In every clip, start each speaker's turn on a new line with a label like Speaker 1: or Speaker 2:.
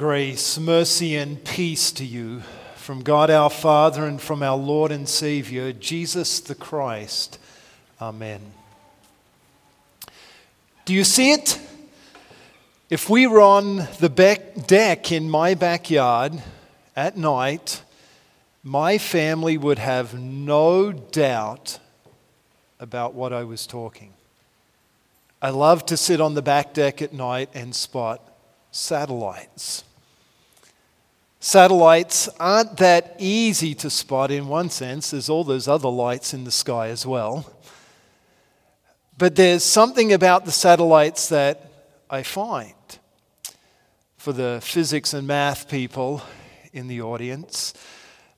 Speaker 1: Grace, mercy, and peace to you from God our Father and from our Lord and Savior, Jesus the Christ. Amen. Do you see it? If we were on the back deck in my backyard at night, my family would have no doubt about what I was talking. I love to sit on the back deck at night and spot satellites. Satellites aren't that easy to spot in one sense, there's all those other lights in the sky as well. But there's something about the satellites that I find. For the physics and math people in the audience,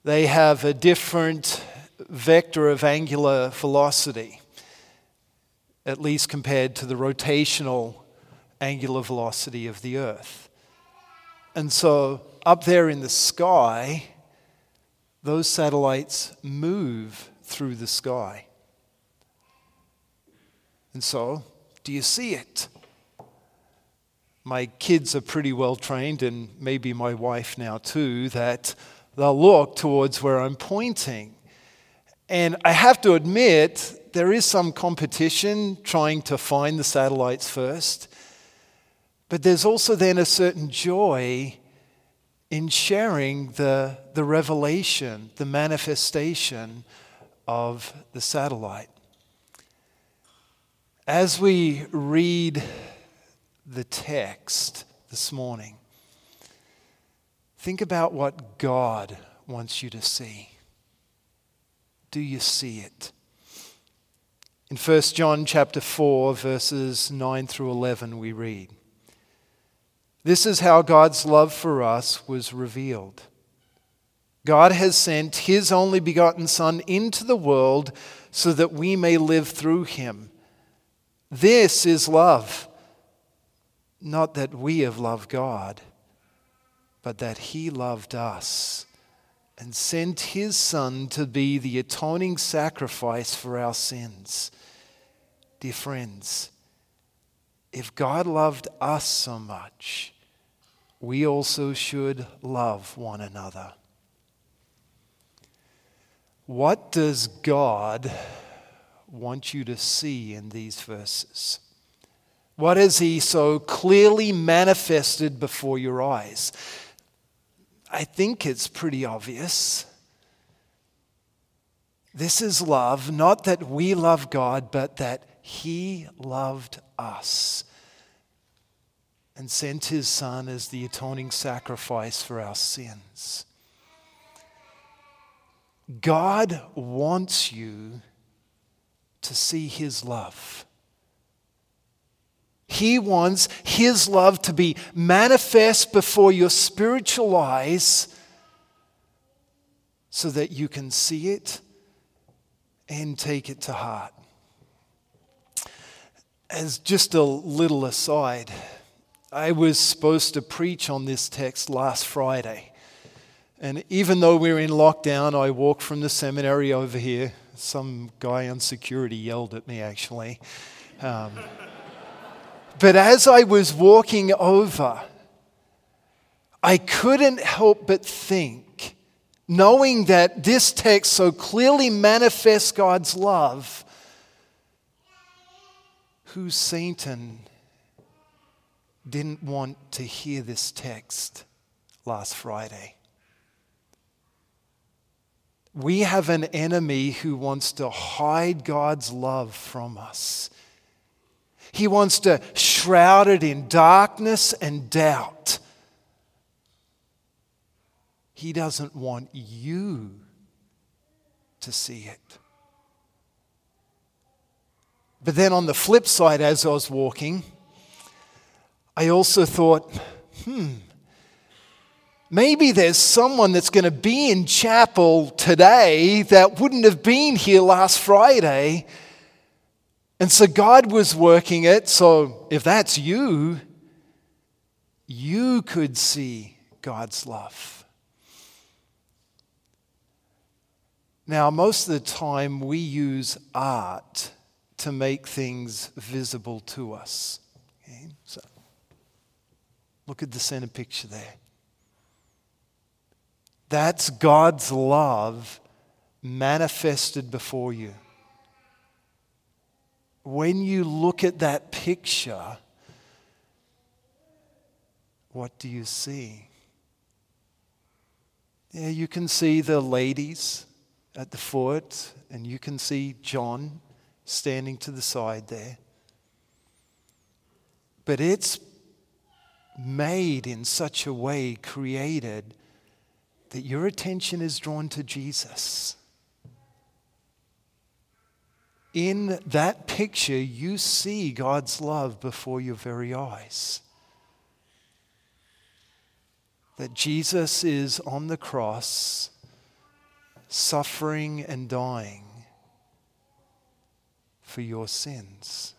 Speaker 1: they have a different vector of angular velocity, at least compared to the rotational angular velocity of the Earth. And so, up there in the sky, those satellites move through the sky. And so, do you see it? My kids are pretty well trained, and maybe my wife now too, that they'll look towards where I'm pointing. And I have to admit, there is some competition trying to find the satellites first. But there's also then a certain joy in sharing the, the revelation, the manifestation of the satellite. As we read the text this morning, think about what God wants you to see. Do you see it? In 1 John chapter 4 verses 9 through 11 we read this is how God's love for us was revealed. God has sent His only begotten Son into the world so that we may live through Him. This is love. Not that we have loved God, but that He loved us and sent His Son to be the atoning sacrifice for our sins. Dear friends, if God loved us so much, we also should love one another. What does God want you to see in these verses? What has He so clearly manifested before your eyes? I think it's pretty obvious. This is love, not that we love God, but that He loved us and sent his son as the atoning sacrifice for our sins. God wants you to see his love. He wants his love to be manifest before your spiritual eyes so that you can see it and take it to heart. As just a little aside, I was supposed to preach on this text last Friday. And even though we are in lockdown, I walked from the seminary over here. Some guy on security yelled at me, actually. Um, but as I was walking over, I couldn't help but think, knowing that this text so clearly manifests God's love, who's Satan didn't want to hear this text last Friday. We have an enemy who wants to hide God's love from us. He wants to shroud it in darkness and doubt. He doesn't want you to see it. But then on the flip side, as I was walking, I also thought, hmm, maybe there's someone that's going to be in chapel today that wouldn't have been here last Friday. And so God was working it. So if that's you, you could see God's love. Now, most of the time, we use art to make things visible to us. Okay? So Look at the center picture there. That's God's love manifested before you. When you look at that picture, what do you see? Yeah, you can see the ladies at the foot, and you can see John standing to the side there. But it's made in such a way, created, that your attention is drawn to Jesus. In that picture, you see God's love before your very eyes. That Jesus is on the cross, suffering and dying for your sins.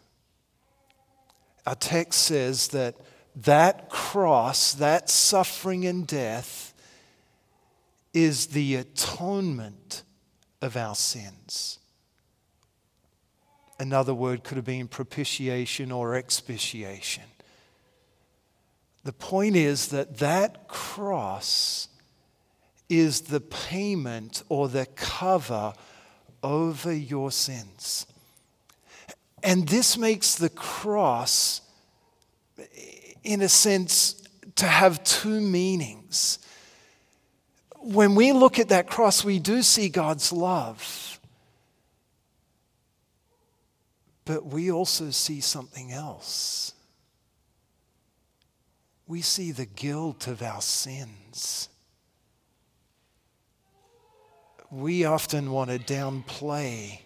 Speaker 1: Our text says that that cross, that suffering and death, is the atonement of our sins. Another word could have been propitiation or expiation. The point is that that cross is the payment or the cover over your sins. And this makes the cross, in a sense, to have two meanings. When we look at that cross, we do see God's love. But we also see something else. We see the guilt of our sins. We often want to downplay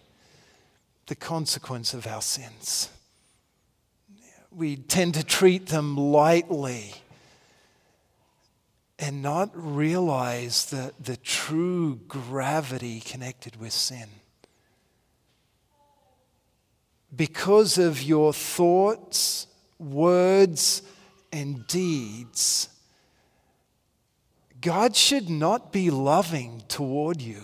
Speaker 1: the consequence of our sins. We tend to treat them lightly and not realize the, the true gravity connected with sin. Because of your thoughts, words, and deeds, God should not be loving toward you.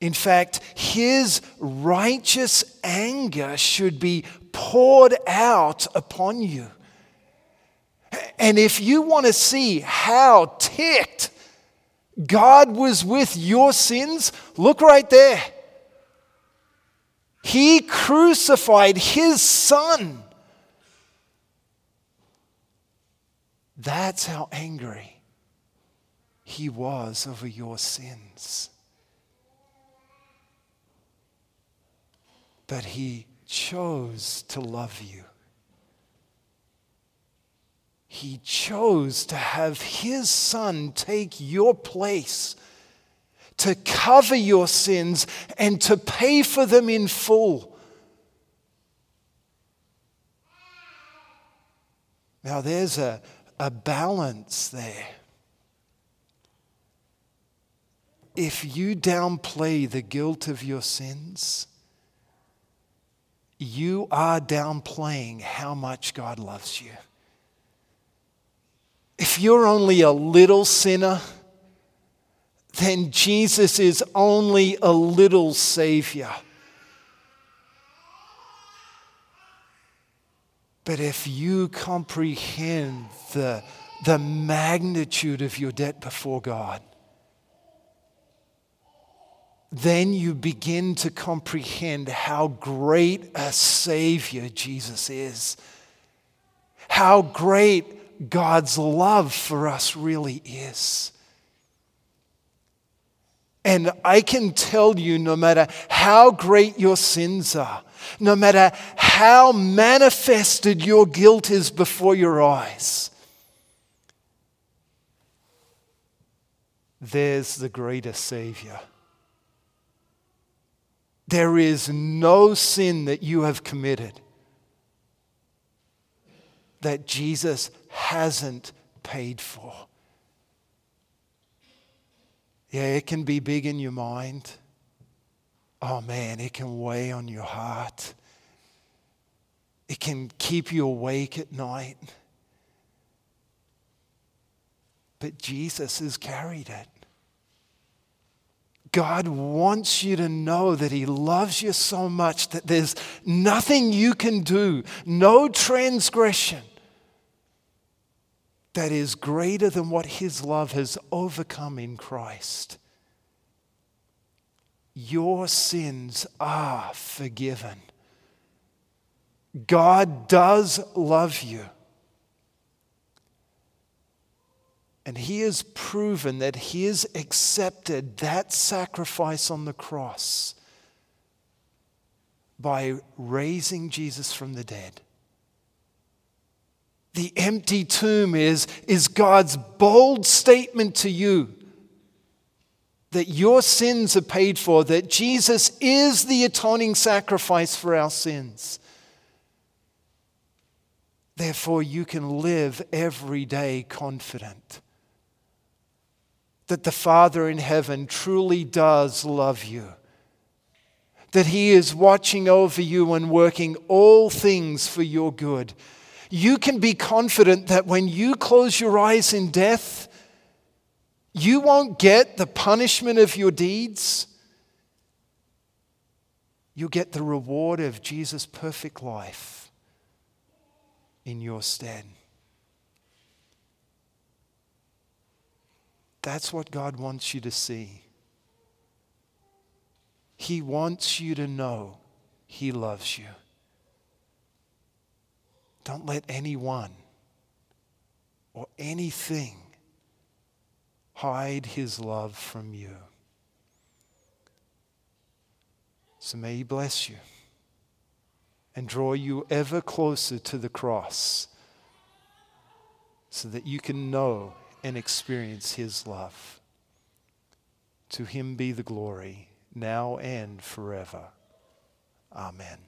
Speaker 1: In fact, his righteous anger should be poured out upon you. And if you want to see how ticked God was with your sins, look right there. He crucified his son. That's how angry he was over your sins. But he chose to love you. He chose to have his son take your place, to cover your sins, and to pay for them in full. Now, there's a, a balance there. If you downplay the guilt of your sins, you are downplaying how much God loves you. If you're only a little sinner, then Jesus is only a little Savior. But if you comprehend the, the magnitude of your debt before God, then you begin to comprehend how great a Savior Jesus is. How great God's love for us really is. And I can tell you, no matter how great your sins are, no matter how manifested your guilt is before your eyes, there's the greater Savior. There is no sin that you have committed that Jesus hasn't paid for. Yeah, it can be big in your mind. Oh man, it can weigh on your heart. It can keep you awake at night. But Jesus has carried it. God wants you to know that He loves you so much that there's nothing you can do, no transgression that is greater than what his love has overcome in Christ. Your sins are forgiven. God does love you. And he has proven that he has accepted that sacrifice on the cross by raising Jesus from the dead. The empty tomb is, is God's bold statement to you that your sins are paid for, that Jesus is the atoning sacrifice for our sins. Therefore, you can live every day confident that the Father in heaven truly does love you, that He is watching over you and working all things for your good you can be confident that when you close your eyes in death, you won't get the punishment of your deeds. You'll get the reward of Jesus' perfect life in your stead. That's what God wants you to see. He wants you to know He loves you. Don't let anyone or anything hide his love from you. So may he bless you and draw you ever closer to the cross so that you can know and experience his love. To him be the glory, now and forever. Amen.